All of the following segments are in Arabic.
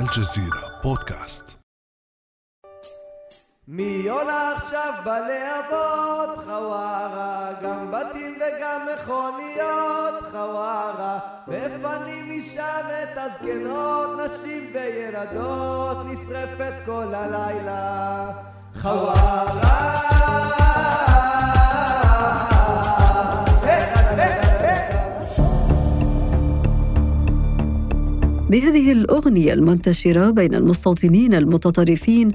الجزيرة بودكاست מי עולה עכשיו בלהבות חווארה גם בתים וגם מכוניות חווארה מפנים משם את הזקנות נשים וילדות נשרפת כל הלילה חווארה بهذه الأغنية المنتشرة بين المستوطنين المتطرفين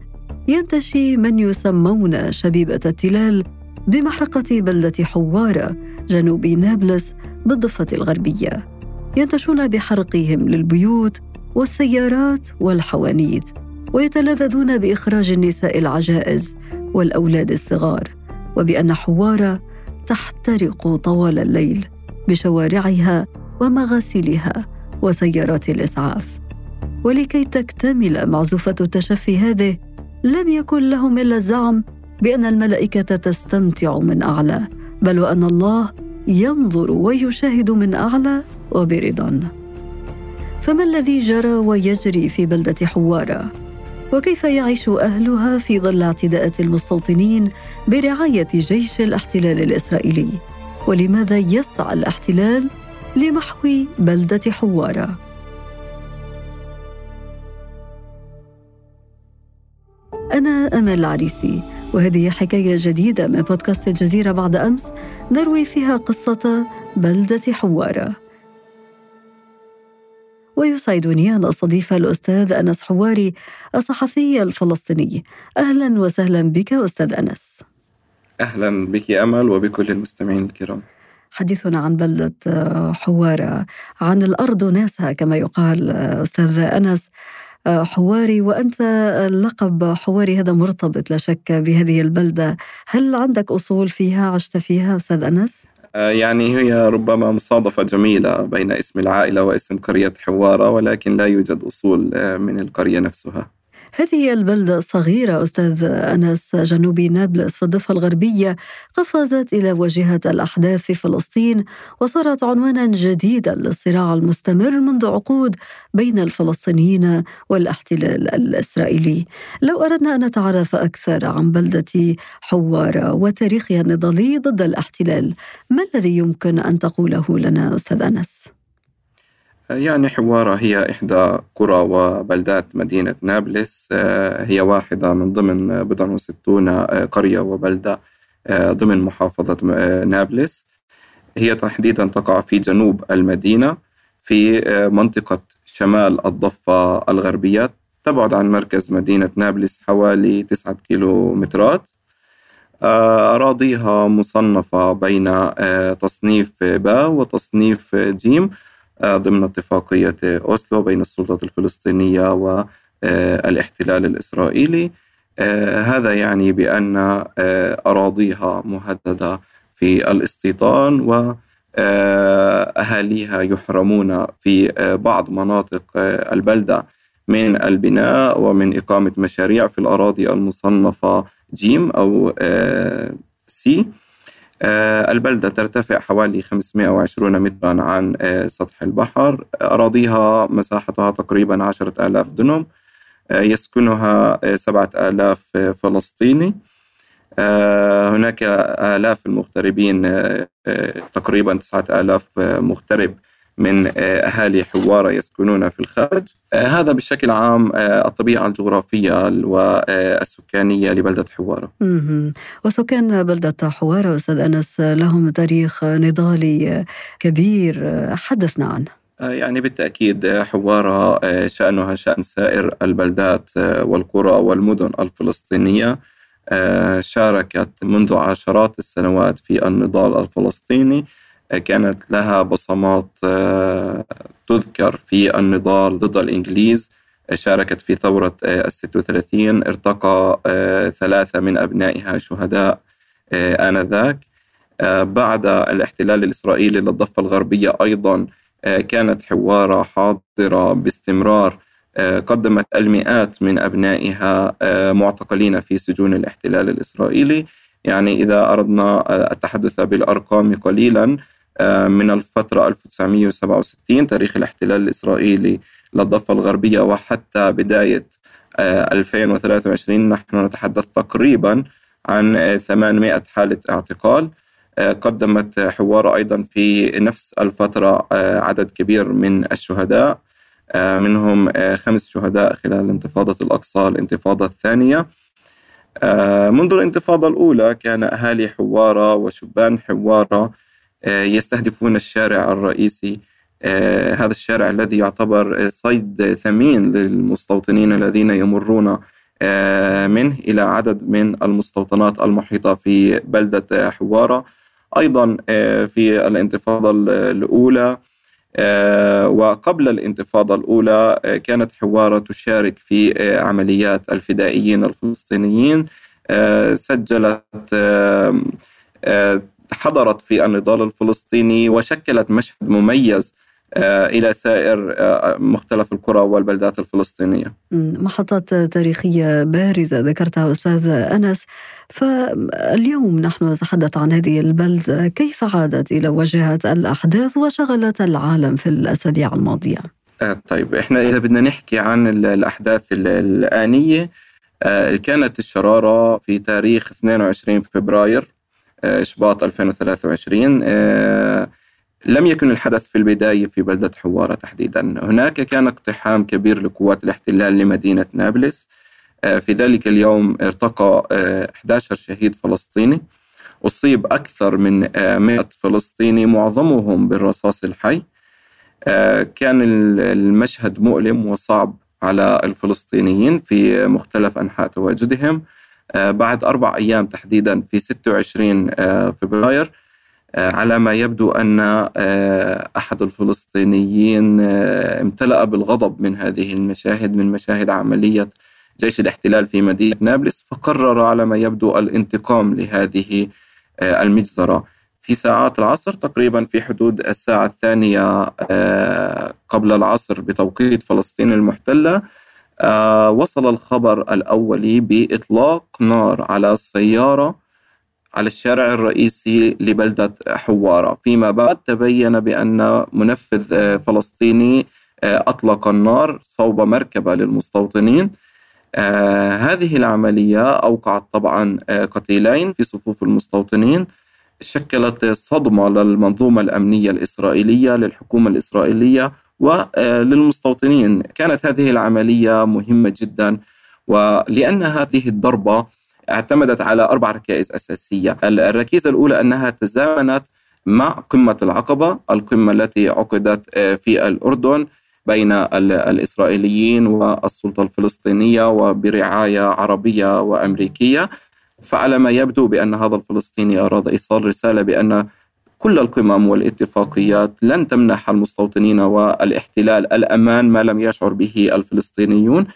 ينتشي من يسمون شبيبة التلال بمحرقة بلدة حوارة جنوب نابلس بالضفة الغربية. ينتشون بحرقهم للبيوت والسيارات والحوانيت ويتلذذون بإخراج النساء العجائز والأولاد الصغار وبأن حوارة تحترق طوال الليل بشوارعها ومغاسلها وسيارات الإسعاف ولكي تكتمل معزوفة التشفي هذه لم يكن لهم إلا الزعم بأن الملائكة تستمتع من أعلى بل وأن الله ينظر ويشاهد من أعلى وبرضا فما الذي جرى ويجري في بلدة حوارة؟ وكيف يعيش أهلها في ظل اعتداءات المستوطنين برعاية جيش الاحتلال الإسرائيلي؟ ولماذا يسعى الاحتلال لمحو بلدة حوارة؟ أنا أمل العريسي وهذه حكاية جديدة من بودكاست الجزيرة بعد أمس نروي فيها قصة بلدة حوارة. ويسعدني أن أستضيف الأستاذ أنس حواري الصحفي الفلسطيني. أهلا وسهلا بك أستاذ أنس. أهلا بك أمل وبكل المستمعين الكرام. حديثنا عن بلدة حوارة. عن الأرض ناسها كما يقال أستاذ أنس. حواري وأنت اللقب حواري هذا مرتبط لا شك بهذه البلدة. هل عندك أصول فيها عشت فيها أستاذ أنس؟ يعني هي ربما مصادفة جميلة بين اسم العائلة واسم قرية حوارة ولكن لا يوجد أصول من القرية نفسها. هذه البلدة الصغيرة أستاذ أنس جنوب نابلس في الضفة الغربية قفزت إلى واجهة الأحداث في فلسطين وصارت عنوانا جديدا للصراع المستمر منذ عقود بين الفلسطينيين والاحتلال الإسرائيلي لو أردنا أن نتعرف أكثر عن بلدة حوارة وتاريخها النضالي ضد الاحتلال ما الذي يمكن أن تقوله لنا أستاذ أنس؟ يعني حوارة هي إحدى قرى وبلدات مدينة نابلس آه، هي واحدة من ضمن بضع وستون آه، قرية وبلدة آه، ضمن محافظة نابلس. هي تحديدا تقع في جنوب المدينة في منطقة شمال الضفة الغربية تبعد عن مركز مدينة نابلس حوالي تسعة كيلومترات. أراضيها مصنفة بين تصنيف باء وتصنيف جيم. ضمن اتفاقية أوسلو بين السلطة الفلسطينية والاحتلال الإسرائيلي. آه، هذا يعني بأن آه، أراضيها مهددة في الاستيطان و أهاليها يحرمون في بعض مناطق البلدة من البناء ومن إقامة مشاريع في الأراضي المصنفة جيم أو سي. آه، البلدة ترتفع حوالي 520 مترا عن آه، سطح البحر. أراضيها مساحتها تقريبا 10 آلاف دنم آه، يسكنها 7000 فلسطيني. هناك آلاف المغتربين تقريبا 9000 مغترب. من آه، أهالي حوارة يسكنون في الخارج. آه، هذا بشكل عام آه، الطبيعة الجغرافية والسكانية لبلدة حوارة. وسكان بلدة حوارة أستاذ أنس لهم تاريخ نضالي كبير. حدثنا عنه. يعني بالتأكيد حوارة شأنها شأن سائر البلدات والقرى والمدن الفلسطينية. شاركت منذ عشرات السنوات في النضال الفلسطيني. كانت لها بصمات آه، تذكر في النضال ضد الإنجليز. شاركت في ثورة آه، الست وثلاثين ارتقى آه، ثلاثة من أبنائها شهداء آنذاك. بعد الاحتلال الإسرائيلي للضفة الغربية أيضا كانت حوارة حاضرة باستمرار. قدمت المئات من أبنائها معتقلين في سجون الاحتلال الإسرائيلي. يعني إذا أردنا التحدث بالأرقام قليلا من الفترة 1967 تاريخ الاحتلال الإسرائيلي للضفة الغربية وحتى بداية 2023 نحن نتحدث تقريبا عن 800 حالة اعتقال. قدمت حوار أيضا في نفس الفترة عدد كبير من الشهداء. منهم خمس شهداء خلال انتفاضة الأقصى الانتفاضة الثانية. منذ الانتفاضة الأولى كان أهالي حوارة وشبان حوارة يستهدفون الشارع الرئيسي. هذا الشارع الذي يعتبر صيد ثمين للمستوطنين الذين يمرون منه إلى عدد من المستوطنات المحيطة في بلدة حوارة. أيضا في الانتفاضة الأولى وقبل الانتفاضة الأولى كانت حوارة تشارك في عمليات الفدائيين الفلسطينيين. سجلت حضرت في النضال الفلسطيني وشكلت مشهد مميز آه، إلى سائر آه، مختلف القرى والبلدات الفلسطينية. محطات تاريخية بارزة ذكرتها أستاذ أنس فاليوم نحن نتحدث عن هذه البلده كيف عادت إلى واجهه الأحداث وشغلت العالم في الأسابيع الماضية. آه، طيب إحنا إذا بدنا نحكي عن الأحداث الآنية كانت الشرارة في تاريخ 22 فبراير شباط 2023 لم يكن الحدث في البداية في بلدة حوارة تحديدا. هناك كان اقتحام كبير لقوات الاحتلال لمدينة نابلس. آه، في ذلك اليوم ارتقى 11 آه، شهيد فلسطيني. أصيب أكثر من 100 فلسطيني معظمهم بالرصاص الحي. آه، كان المشهد مؤلم وصعب على الفلسطينيين في مختلف أنحاء تواجدهم. بعد أربع أيام تحديدا في 26 فبراير آه، على ما يبدو آه، أحد الفلسطينيين آه، امتلأ بالغضب من هذه المشاهد من مشاهد عملية جيش الاحتلال في مدينة نابلس فقرر على ما يبدو الانتقام لهذه المجزرة. في ساعات العصر تقريبا في حدود الساعة الثانية قبل العصر بتوقيت فلسطين المحتلة وصل الخبر الاولي بإطلاق نار على السيارة على الشارع الرئيسي لبلدة حوارة. فيما بعد تبين بأن منفذ آه، فلسطيني آه، أطلق النار صوب مركبة للمستوطنين. آه، هذه العملية أوقعت طبعا قتيلين في صفوف المستوطنين. شكلت صدمة للمنظومة الأمنية الإسرائيلية للحكومة الإسرائيلية وللمستوطنين كانت هذه العملية مهمة جدا ولأن هذه الضربة اعتمدت على أربع ركائز أساسية. الركيزة الأولى أنها تزامنت مع قمة العقبة القمة التي عقدت آه، في الأردن بين الإسرائيليين والسلطة الفلسطينية وبرعاية عربية وأمريكية. فعلى ما يبدو بأن هذا الفلسطيني أراد إيصال رسالة بأن كل القمم والاتفاقيات لن تمنح المستوطنين والاحتلال الأمان ما لم يشعر به الفلسطينيون.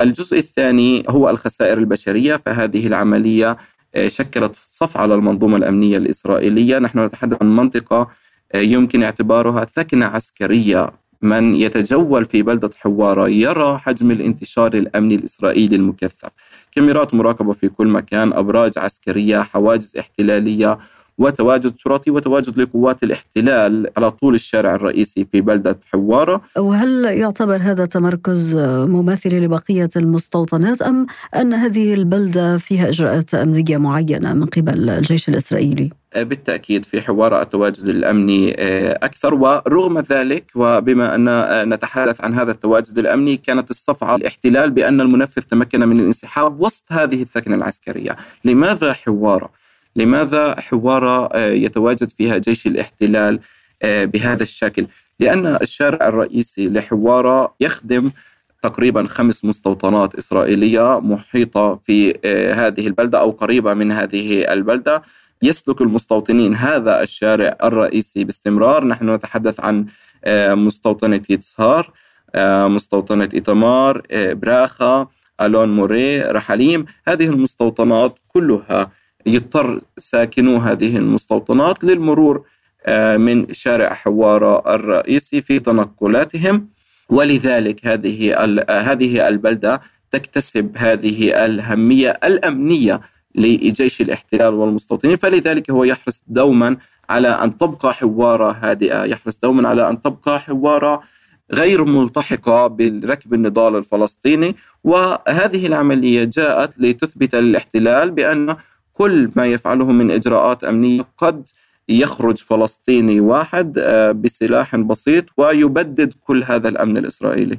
الجزء الثاني هو الخسائر البشرية فهذه العملية آه، شكلت صف على المنظومة الأمنية الإسرائيلية. نحن نتحدث عن منطقة آه، يمكن اعتبارها ثكنة عسكرية. من يتجول في بلدة حوارة يرى حجم الانتشار الأمني الإسرائيلي المكثف. كاميرات مراقبة في كل مكان أبراج عسكرية حواجز احتلالية وتواجد شرطي وتواجد لقوات الاحتلال على طول الشارع الرئيسي في بلدة حوارة وهل يعتبر هذا تمركز مماثل لبقية المستوطنات أم أن هذه البلدة فيها إجراءات أمنية معينة من قبل الجيش الإسرائيلي؟ بالتأكيد في حوار التواجد الأمني آه، أكثر ورغم ذلك وبما أن نتحدث عن هذا التواجد الأمني كانت الصفعة الاحتلال بأن المنفذ تمكن من الانسحاب وسط هذه الثكنة العسكرية لماذا حوارة؟ لماذا حوارة آه، يتواجد فيها جيش الاحتلال آه، بهذا الشكل؟ لأن الشارع الرئيسي لحوارة يخدم تقريبا خمس مستوطنات إسرائيلية محيطة في آه، هذه البلدة أو قريبة من هذه البلدة. يسلك المستوطنين هذا الشارع الرئيسي باستمرار. نحن نتحدث عن مستوطنة يتسهار مستوطنة إيتمار براخة ألون موري رحليم. هذه المستوطنات كلها يضطر ساكنو هذه المستوطنات للمرور آه، من شارع حوارة الرئيسي في تنقلاتهم. ولذلك هذه هذه البلدة تكتسب هذه الأهمية الأمنية لجيش الاحتلال والمستوطنين. فلذلك هو يحرص دوما على أن تبقى حوارة هادئة يحرص دوما على أن تبقى حوارة غير ملتحقة بركب النضال الفلسطيني. وهذه العملية جاءت لتثبت للاحتلال بأن كل ما يفعله من إجراءات أمنية قد يخرج فلسطيني واحد آه، بسلاح بسيط ويبدد كل هذا الأمن الإسرائيلي.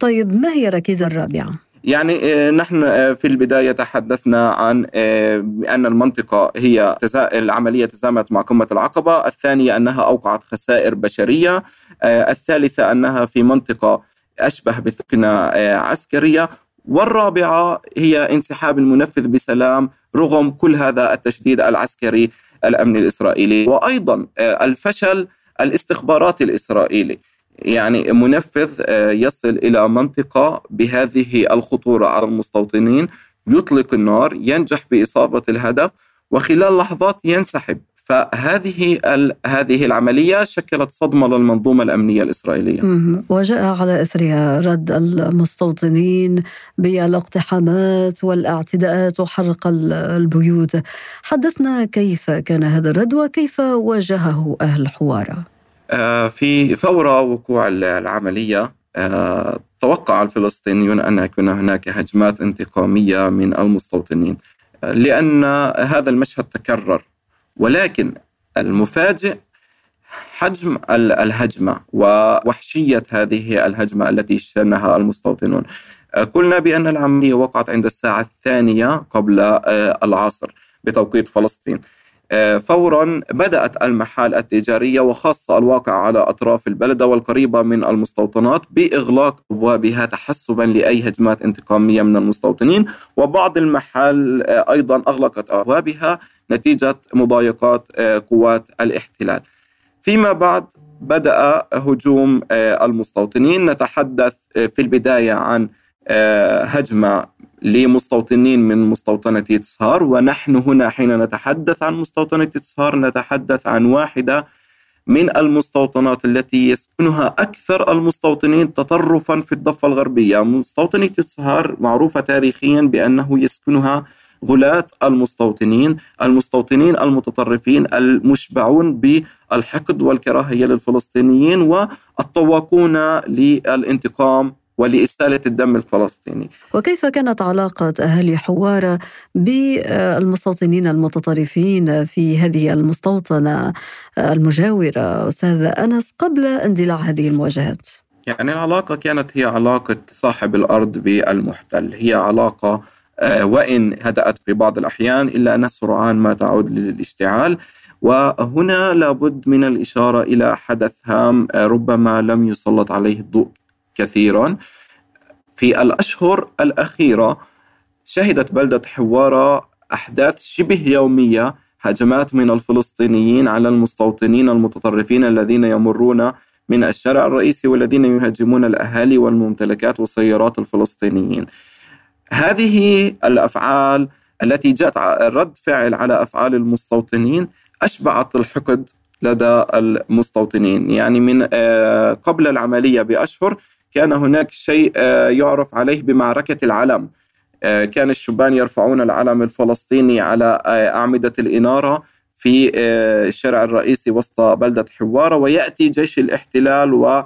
طيب ما هي الركيزه الرابعة؟ يعني آه، نحن آه، في البداية تحدثنا عن ان المنطقة هي العملية تزامنت مع قمة العقبة، الثانية أنها أوقعت خسائر بشرية، الثالثة أنها في منطقة أشبه بثكنه عسكرية، والرابعة هي انسحاب المنفذ بسلام رغم كل هذا التشديد العسكري الامن الإسرائيلي وأيضا آه، الفشل الاستخباراتي الإسرائيلي. يعني منفذ آه، يصل إلى منطقة بهذه الخطورة على المستوطنين يطلق النار ينجح بإصابة الهدف وخلال لحظات ينسحب فهذه هذه العملية شكلت صدمة للمنظومة الأمنية الإسرائيلية. وجاء على إثرها رد المستوطنين بالاقتحامات والاعتداءات وحرق البيوت. حدثنا كيف كان هذا الرد وكيف واجهه أهل حواره؟ آه، في فور وقوع العملية آه، توقع الفلسطينيون أن يكون هناك هجمات انتقامية من المستوطنين آه، لأن هذا المشهد تكرر ولكن المفاجئ حجم الهجمة ووحشية هذه الهجمة التي شنها المستوطنون. قلنا بأن العملية وقعت عند الساعة الثانية قبل آه، العصر بتوقيت فلسطين. آه، فورا بدأت المحال التجارية وخاصة الواقع على أطراف البلدة والقريبة من المستوطنات بإغلاق أبوابها تحسبا لأي هجمات انتقامية من المستوطنين. وبعض المحال آه، أيضا أغلقت أبوابها. نتيجة مضايقات آه، قوات الاحتلال. فيما بعد بدأ هجوم المستوطنين. نتحدث في البداية عن هجمة لمستوطنين من مستوطنة يتسهار ونحن هنا حين نتحدث عن مستوطنة يتسهار نتحدث عن واحدة من المستوطنات التي يسكنها أكثر المستوطنين تطرفا في الضفة الغربية. مستوطنة يتسهار معروفة تاريخيا بأنه يسكنها غلاة المستوطنين المستوطنين المتطرفين المشبعون بالحقد والكراهية للفلسطينيين والطواقون للانتقام ولإسالة الدم الفلسطيني وكيف كانت علاقة أهالي حوارة بالمستوطنين المتطرفين في هذه المستوطنة المجاورة أستاذ أنس قبل اندلاع هذه المواجهات؟ يعني العلاقة كانت هي علاقة صاحب الأرض بالمحتل هي علاقة وإن هدأت في بعض الأحيان إلا أنها سرعان ما تعود للاشتعال. وهنا لابد من الإشارة إلى حدث هام آه، ربما لم يسلط عليه الضوء كثيرا. في الأشهر الأخيرة شهدت بلدة حوارة أحداث شبه يومية هجمات من الفلسطينيين على المستوطنين المتطرفين الذين يمرون من الشارع الرئيسي والذين يهاجمون الأهالي والممتلكات والسيارات الفلسطينيين. هذه الأفعال التي جاءت رد فعل على أفعال المستوطنين أشبعت الحقد لدى المستوطنين. يعني من آه، قبل العملية بأشهر كان هناك شيء آه، يعرف عليه بمعركة العلم. آه، كان الشبان يرفعون العلم الفلسطيني على أعمدة الإنارة في الشارع الرئيسي وسط بلدة حوارة ويأتي جيش الاحتلال و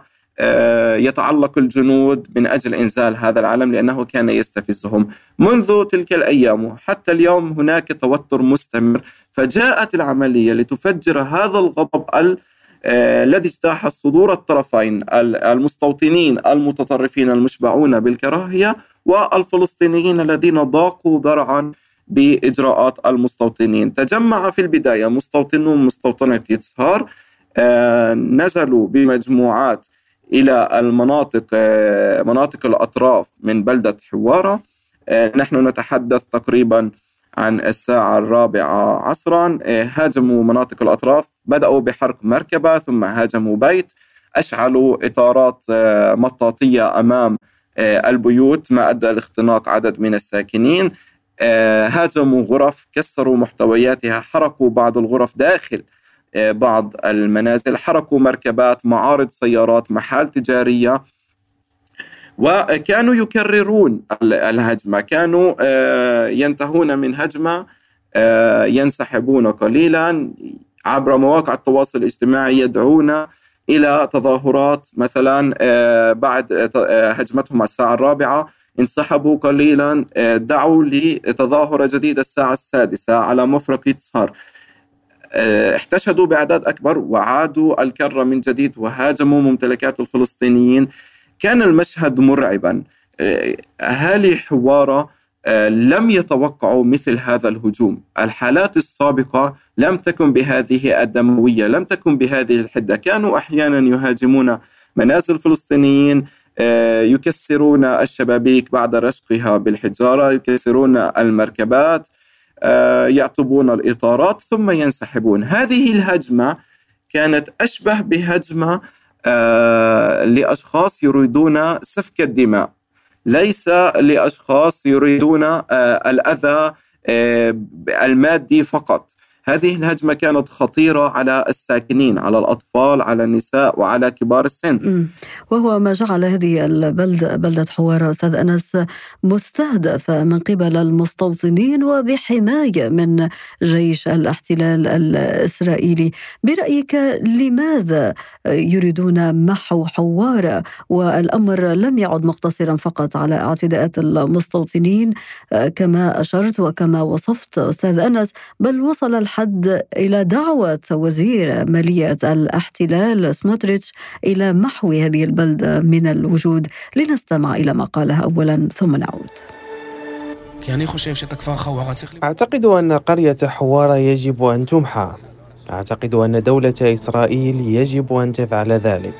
يتعلق الجنود من أجل إنزال هذا العلم لأنه كان يستفزهم. منذ تلك الأيام حتى اليوم هناك توتر مستمر فجاءت العملية لتفجر هذا الغضب آه، الذي اجتاح صدور الطرفين المستوطنين المتطرفين المشبعون بالكراهية والفلسطينيين الذين ضاقوا ذرعا بإجراءات المستوطنين. تجمع في البداية مستوطنون مستوطنة يتسهار آه، نزلوا بمجموعات إلى المناطق آه، مناطق الأطراف من بلدة حوارة. نحن نتحدث تقريبا عن الساعة الرابعة عصرا. إيه، هاجموا مناطق الأطراف بدأوا بحرق مركبة ثم هاجموا بيت. أشعلوا إطارات مطاطية أمام البيوت ما أدى لاختناق عدد من الساكنين. هاجموا غرف كسروا محتوياتها حرقوا بعض الغرف داخل. بعض المنازل. حرقوا مركبات معارض سيارات محال تجارية وكانوا يكررون الهجمة. كانوا آه، ينتهون من هجمة آه، ينسحبون قليلا. عبر مواقع التواصل الاجتماعي يدعون إلى تظاهرات. مثلا آه، بعد آه، هجمتهم الساعة الرابعة انسحبوا قليلا. دعوا لتظاهرة جديدة الساعة السادسة على مفرق يتسهر احتشدوا بأعداد أكبر وعادوا الكرة من جديد وهاجموا ممتلكات الفلسطينيين. كان المشهد مرعبا. أهالي حوارة آه، لم يتوقعوا مثل هذا الهجوم. الحالات السابقة لم تكن بهذه الدموية لم تكن بهذه الحدة. كانوا أحيانا يهاجمون منازل الفلسطينيين آه، يكسرون الشبابيك بعد رشقها بالحجارة يكسرون المركبات. آه، يعطبون الإطارات ثم ينسحبون. هذه الهجمة كانت أشبه بهجمة لأشخاص يريدون سفك الدماء. ليس لأشخاص يريدون آه، الأذى آه، المادي فقط. هذه الهجمة كانت خطيرة على الساكنين على الأطفال على النساء وعلى كبار السن. وهو ما جعل هذه البلدة بلدة حوارة أستاذ أنس مستهدفة من قبل المستوطنين وبحماية من جيش الاحتلال الإسرائيلي. برأيك لماذا يريدون محو حوارة والأمر لم يعد مقتصرا فقط على اعتداءات المستوطنين كما أشرت وكما وصفت أستاذ أنس بل وصل الحال حد إلى دعوة وزير مالية الاحتلال سموتريتش إلى محو هذه البلدة من الوجود لنستمع إلى ما قاله أولا ثم نعود. أعتقد أن قرية حوارة يجب أن تمحى. أعتقد أن دولة إسرائيل يجب أن تفعل ذلك.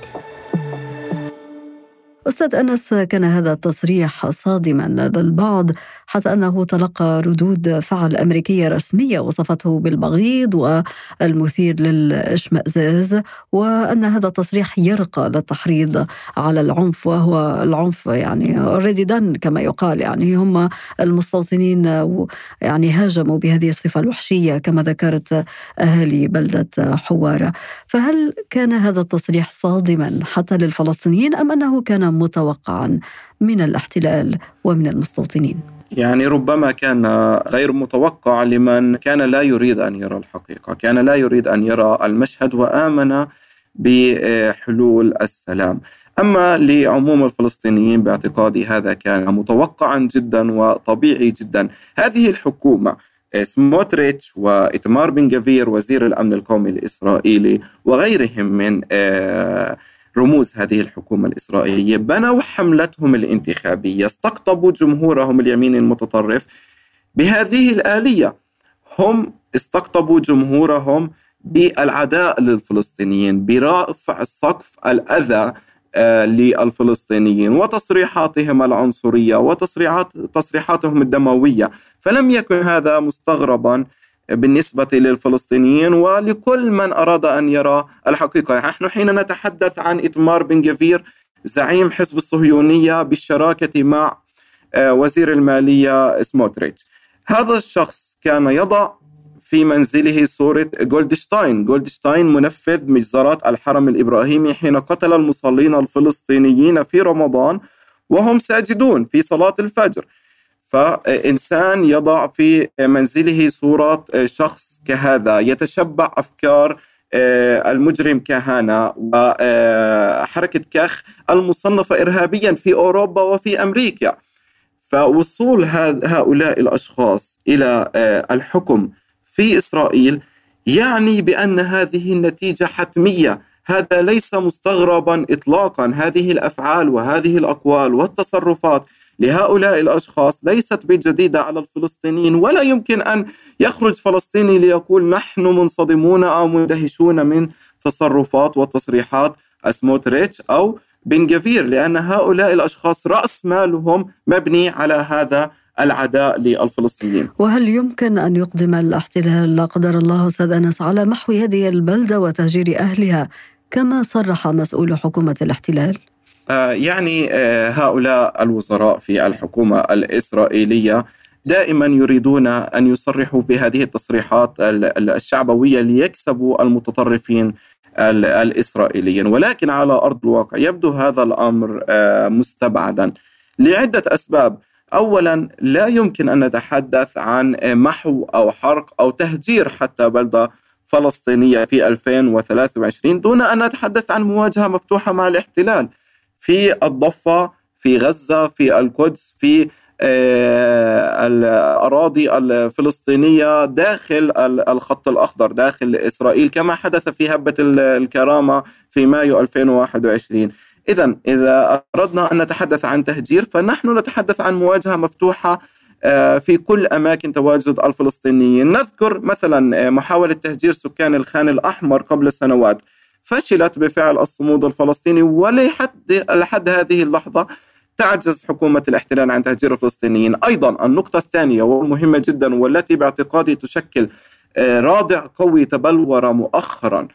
أستاذ أنس كان هذا التصريح صادما للبعض حتى أنه تلقى ردود فعل أمريكية رسمية وصفته بالبغيض والمثير للإشمئزاز وأن هذا التصريح يرقى للتحريض على العنف وهو العنف يعني اوريدي دن كما يقال. يعني هم المستوطنين يعني هاجموا بهذه الصفة الوحشية كما ذكرت أهالي بلدة حوارة. فهل كان هذا التصريح صادما حتى للفلسطينيين أم أنه كان متوقعا من الاحتلال ومن المستوطنين يعني ربما كان غير متوقع لمن كان لا يريد أن يرى الحقيقة، كان لا يريد أن يرى المشهد وآمن بحلول السلام. أما لعموم الفلسطينيين باعتقادي هذا كان متوقعا جدا وطبيعي جدا. هذه الحكومة سموتريتش وإتمار بن جفير وزير الأمن القومي الإسرائيلي وغيرهم من آه رموز هذه الحكومة الإسرائيلية. بنوا حملتهم الانتخابية. استقطبوا جمهورهم اليمين المتطرف بهذه الآلية. هم استقطبوا جمهورهم بالعداء للفلسطينيين برفع سقف الأذى آه، للفلسطينيين وتصريحاتهم العنصرية وتصريحات تصريحاتهم الدموية. فلم يكن هذا مستغربا بالنسبة للفلسطينيين ولكل من أراد أن يرى الحقيقة. نحن حين نتحدث عن إتمار بن جفير زعيم حزب الصهيونية بالشراكة مع آه، وزير المالية سموتريتش. هذا الشخص كان يضع في منزله صورة جولدشتاين. جولدشتاين منفذ مجزرة الحرم الإبراهيمي حين قتل المصلين الفلسطينيين في رمضان وهم ساجدون في صلاة الفجر. فإنسان يضع في منزله صورة شخص كهذا يتشبع أفكار آه، المجرم كهانا وحركة كاخ المصنفة إرهابيا في أوروبا وفي أمريكا. فوصول هؤلاء الأشخاص إلى آه، الحكم في إسرائيل يعني بأن هذه النتيجة حتمية. هذا ليس مستغربا إطلاقا. هذه الأفعال وهذه الأقوال والتصرفات لهؤلاء الأشخاص ليست بجديدة على الفلسطينيين ولا يمكن أن يخرج فلسطيني ليقول نحن منصدمون أو مندهشون من تصرفات وتصريحات سموتريتش أو بن جفير لأن هؤلاء الأشخاص رأس مالهم مبني على هذا العداء للفلسطينيين وهل يمكن أن يقدم الاحتلال لا قدر الله أستاذ أنس على محو هذه البلدة وتهجير أهلها كما صرح مسؤول حكومة الاحتلال؟ آه، يعني آه، هؤلاء الوزراء في الحكومة الإسرائيلية دائما يريدون أن يصرحوا بهذه التصريحات الشعبوية ليكسبوا المتطرفين الإسرائيليين. ولكن على أرض الواقع يبدو هذا الأمر آه، مستبعدا. لعدة أسباب. اولا لا يمكن أن نتحدث عن محو أو حرق أو تهجير حتى بلدة فلسطينية في 2023 دون أن نتحدث عن مواجهة مفتوحة مع الاحتلال. في الضفة في غزة في القدس في آه، الأراضي الفلسطينية داخل الخط الأخضر داخل إسرائيل كما حدث في هبة الكرامة في مايو 2021 إذا إذا أردنا أن نتحدث عن تهجير فنحن نتحدث عن مواجهة مفتوحة آه، في كل أماكن تواجد الفلسطينيين. نذكر مثلا آه، محاولة تهجير سكان الخان الأحمر قبل سنوات فشلت بفعل الصمود الفلسطيني ولحد لحد هذه اللحظة تعجز حكومة الاحتلال عن تهجير الفلسطينيين. أيضا النقطة الثانية والمهمة جدا والتي باعتقادي تشكل آه، رادع قوي تبلور مؤخرا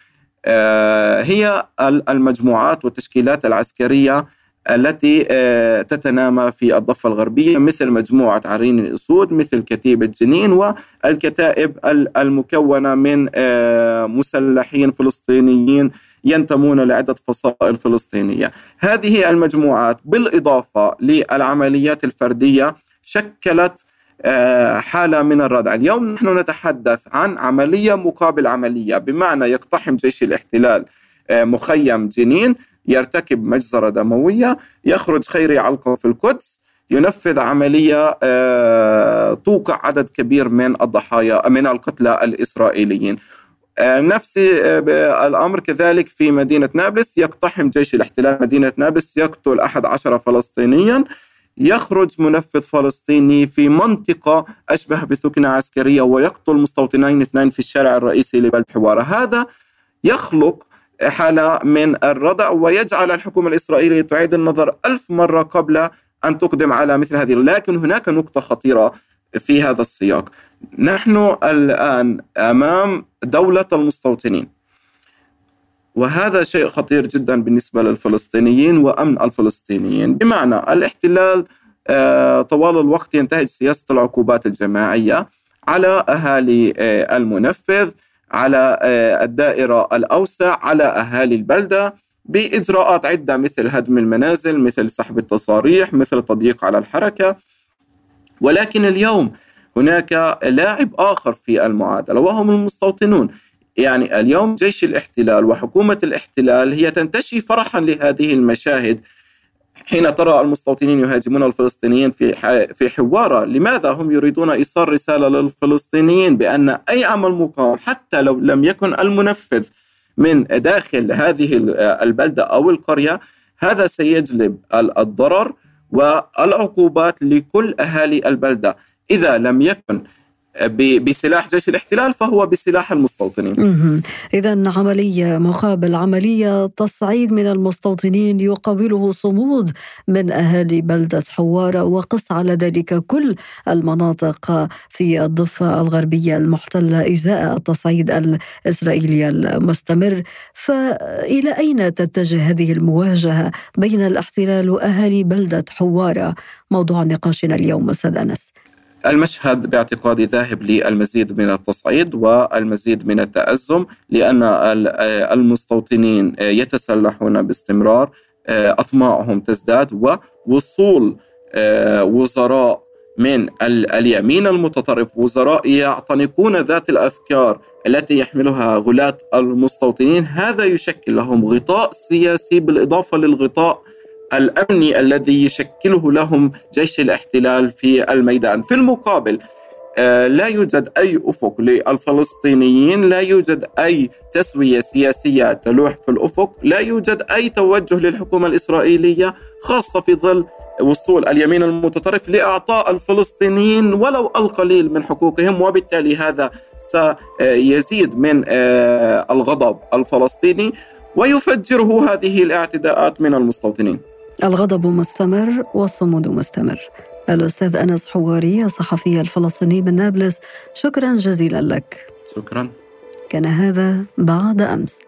هي المجموعات والتشكيلات العسكرية التي آه، تتنامى في الضفة الغربية مثل مجموعة عرين الأسود مثل كتيبة جنين والكتائب المكونة من آه، مسلحين فلسطينيين ينتمون لعدة فصائل فلسطينية. هذه المجموعات بالإضافة للعمليات الفردية شكلت آه، حالة من الردع. اليوم نحن نتحدث عن عملية مقابل عملية بمعنى يقتحم جيش الاحتلال مخيم جنين. يرتكب مجزرة دموية يخرج خيري علقة في القدس ينفذ عملية آه، توقع عدد كبير من الضحايا من القتلى الإسرائيليين. آه، نفس آه، الأمر كذلك في مدينة نابلس يقتحم جيش الاحتلال مدينة نابلس يقتل أحد عشر فلسطينيا يخرج منفذ فلسطيني في منطقة أشبه بثكنة عسكرية ويقتل مستوطنين اثنين في الشارع الرئيسي لبلد حوارة. هذا يخلق حالة من الردع ويجعل الحكومة الإسرائيلية تعيد النظر ألف مرة قبل أن تقدم على مثل هذه لكن هناك نقطة خطيرة في هذا السياق. نحن الآن أمام دولة المستوطنين وهذا شيء خطير جدا بالنسبة للفلسطينيين وأمن الفلسطينيين. بمعنى الاحتلال آه، طوال الوقت ينتهج سياسة العقوبات الجماعية على أهالي آه، المنفذ. على آه، الدائرة الأوسع على أهالي البلدة بإجراءات عدة مثل هدم المنازل مثل سحب التصاريح مثل التضييق على الحركة. ولكن اليوم هناك لاعب آخر في المعادلة وهم المستوطنون. يعني اليوم جيش الاحتلال وحكومة الاحتلال هي تنتشي فرحا لهذه المشاهد حين ترى المستوطنين يهاجمون الفلسطينيين في في حوارة، لماذا هم يريدون إيصال رسالة للفلسطينيين بأن أي عمل مقاوم حتى لو لم يكن المنفذ من داخل هذه البلدة أو القرية هذا سيجلب الضرر والعقوبات لكل أهالي البلدة، إذا لم يكن بسلاح جيش الاحتلال فهو بسلاح المستوطنين. إذا عملية مقابل عملية تصعيد من المستوطنين يقابله صمود من أهالي بلدة حوارة وقص على ذلك كل المناطق في الضفة الغربية المحتلة إزاء التصعيد الإسرائيلي المستمر. فإلى أين تتجه هذه المواجهة بين الاحتلال وأهالي بلدة حوارة؟ موضوع نقاشنا اليوم أستاذ أنس. المشهد باعتقادي ذاهب للمزيد من التصعيد والمزيد من التأزم لأن المستوطنين يتسلحون باستمرار أطماعهم تزداد ووصول وزراء من اليمين المتطرف وزراء يعتنقون ذات الأفكار التي يحملها غلاة المستوطنين. هذا يشكل لهم غطاء سياسي بالإضافة للغطاء الامني الذي يشكله لهم جيش الاحتلال في الميدان في المقابل آه، لا يوجد أي أفق للفلسطينيين، لا يوجد أي تسوية سياسية تلوح في الأفق، لا يوجد أي توجه للحكومة الإسرائيلية خاصة في ظل وصول اليمين المتطرف لإعطاء الفلسطينيين ولو القليل من حقوقهم وبالتالي هذا سيزيد من آه، الغضب الفلسطيني ويفجره هذه الاعتداءات من المستوطنين. الغضب مستمر والصمود مستمر. الأستاذ أنس حواري الصحفي الفلسطيني من نابلس شكرا جزيلا لك. شكرا. كان هذا بعد أمس.